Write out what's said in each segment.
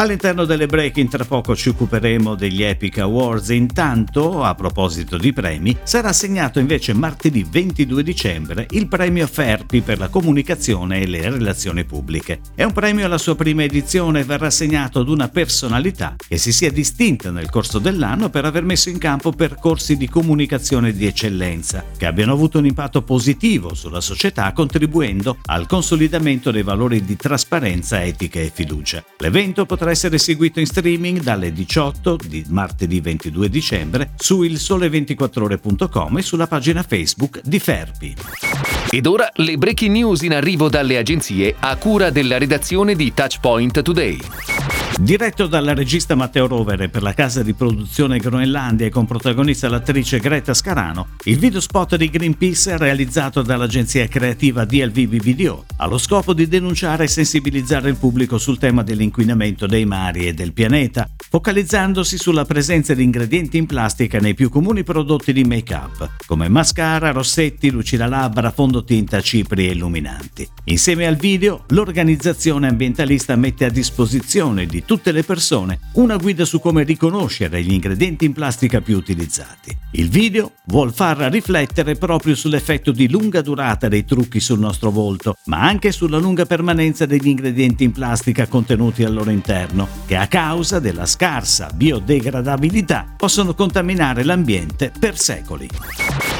All'interno delle breaking tra poco ci occuperemo degli Epic Awards. Intanto, a proposito di premi, sarà assegnato invece martedì 22 dicembre il premio Ferpi per la comunicazione e le relazioni pubbliche. È un premio alla sua prima edizione e verrà assegnato ad una personalità che si sia distinta nel corso dell'anno per aver messo in campo percorsi di comunicazione di eccellenza che abbiano avuto un impatto positivo sulla società contribuendo al consolidamento dei valori di trasparenza, etica e fiducia. L'evento potrà essere seguito in streaming dalle 18 di martedì 22 dicembre su ilsole24ore.com e sulla pagina Facebook di Ferpi. Ed ora le breaking news in arrivo dalle agenzie a cura della redazione di Touchpoint Today. Diretto dal regista Matteo Rovere per la casa di produzione Groenlandia e con protagonista l'attrice Greta Scarano, il video spot di Greenpeace è realizzato dall'agenzia creativa DLVB Video, ha lo scopo di denunciare e sensibilizzare il pubblico sul tema dell'inquinamento dei mari e del pianeta, focalizzandosi sulla presenza di ingredienti in plastica nei più comuni prodotti di make-up, come mascara, rossetti, lucina labbra, fondotinta, cipri e illuminanti. Insieme al video, l'organizzazione ambientalista mette a disposizione di tutte le persone una guida su come riconoscere gli ingredienti in plastica più utilizzati. Il video vuol far riflettere proprio sull'effetto di lunga durata dei trucchi sul nostro volto, ma anche sulla lunga permanenza degli ingredienti in plastica contenuti al loro interno, che a causa della scarsa biodegradabilità possono contaminare l'ambiente per secoli.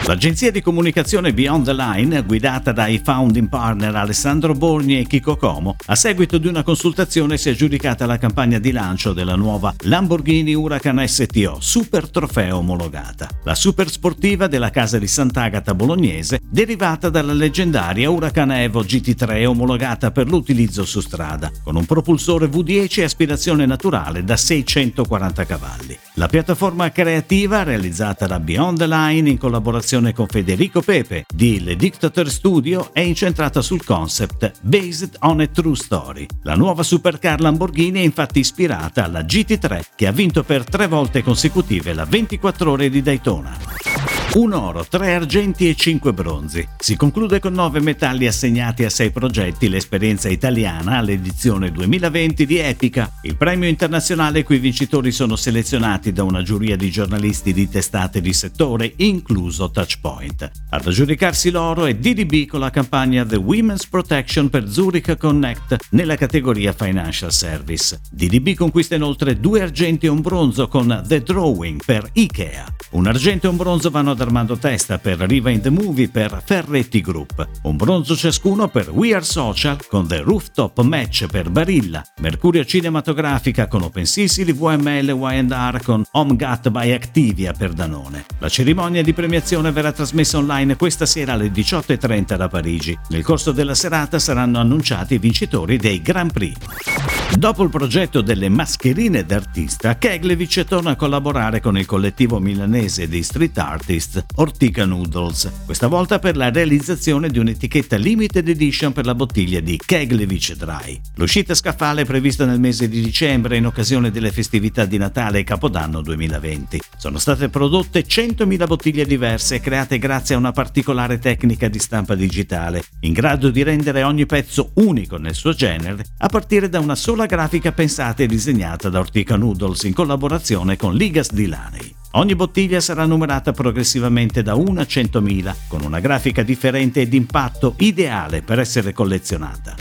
L'agenzia di comunicazione Beyond the Line, guidata dai founding partner Alessandro Borgni e Chico Como, a seguito di una consultazione si è aggiudicata la campagna di lancio della nuova Lamborghini Huracan STO Super Trofeo omologata, la super sportiva della casa di Sant'Agata bolognese, derivata dalla leggendaria Huracan Evo GT3 omologata per l'utilizzo su strada, con un propulsore V10 e aspirazione naturale da 640 cavalli. La piattaforma creativa, realizzata da Beyond the Line in collaborazione con Federico Pepe di Le Dictator Studio è incentrata sul concept Based on a True Story. La nuova supercar Lamborghini è infatti ispirata alla GT3 che ha vinto per tre volte consecutive la 24 ore di Daytona. Un oro, tre argenti e cinque bronzi. Si conclude con nove metalli assegnati a sei progetti l'esperienza italiana all'edizione 2020 di Epica, il premio internazionale cui i vincitori sono selezionati da una giuria di giornalisti di testate di settore, incluso Touchpoint. Ad aggiudicarsi l'oro è DDB con la campagna The Women's Protection per Zurich Connect nella categoria Financial Service. DDB conquista inoltre due argenti e un bronzo con The Drawing per IKEA. Un argento e un bronzo vanno ad Armando Testa per Riva in the Movie per Ferretti Group, un bronzo ciascuno per We Are Social con The Rooftop Match per Barilla, Mercurio Cinematografica con Open Sicily, VML Y&R con Home Gut by Activia per Danone. La cerimonia di premiazione verrà trasmessa online questa sera alle 18.30 da Parigi. Nel corso della serata saranno annunciati i vincitori dei Grand Prix. Dopo il progetto delle mascherine d'artista, Keglevich torna a collaborare con il collettivo milanese di street artist Ortica Noodles, questa volta per la realizzazione di un'etichetta limited edition per la bottiglia di Keglevich Dry. L'uscita scaffale è prevista nel mese di dicembre in occasione delle festività di Natale e Capodanno 2020. Sono state prodotte 100.000 bottiglie diverse create grazie a una particolare tecnica di stampa digitale, in grado di rendere ogni pezzo unico nel suo genere a partire da una sola grafica pensata e disegnata da Ortica Noodles in collaborazione con Ligas di Laney. Ogni bottiglia sarà numerata progressivamente da 1 a 100.000, con una grafica differente e d'impatto ideale per essere collezionata.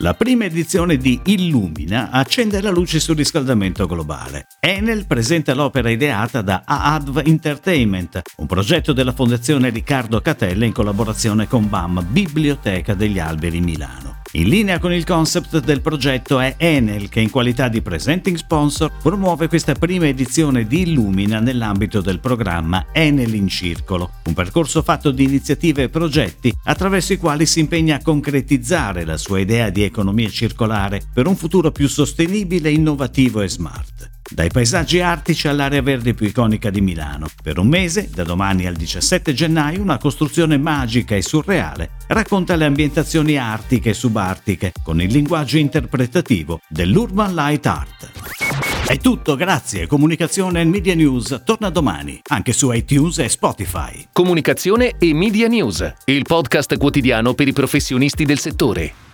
La prima edizione di Illumina accende la luce sul riscaldamento globale. Enel presenta l'opera ideata da AADV Entertainment, un progetto della Fondazione Riccardo Catella in collaborazione con BAM Biblioteca degli Alberi Milano. In linea con il concept del progetto è Enel che in qualità di presenting sponsor promuove questa prima edizione di Illumina nell'ambito del programma Enel in Circolo, un percorso fatto di iniziative e progetti attraverso i quali si impegna a concretizzare la sua idea di economia circolare per un futuro più sostenibile, innovativo e smart. Dai paesaggi artici all'area verde più iconica di Milano. Per un mese, da domani al 17 gennaio, una costruzione magica e surreale racconta le ambientazioni artiche e subartiche con il linguaggio interpretativo dell'urban light art. È tutto, grazie. Comunicazione e Media News torna domani, anche su iTunes e Spotify. Comunicazione e Media News, il podcast quotidiano per i professionisti del settore.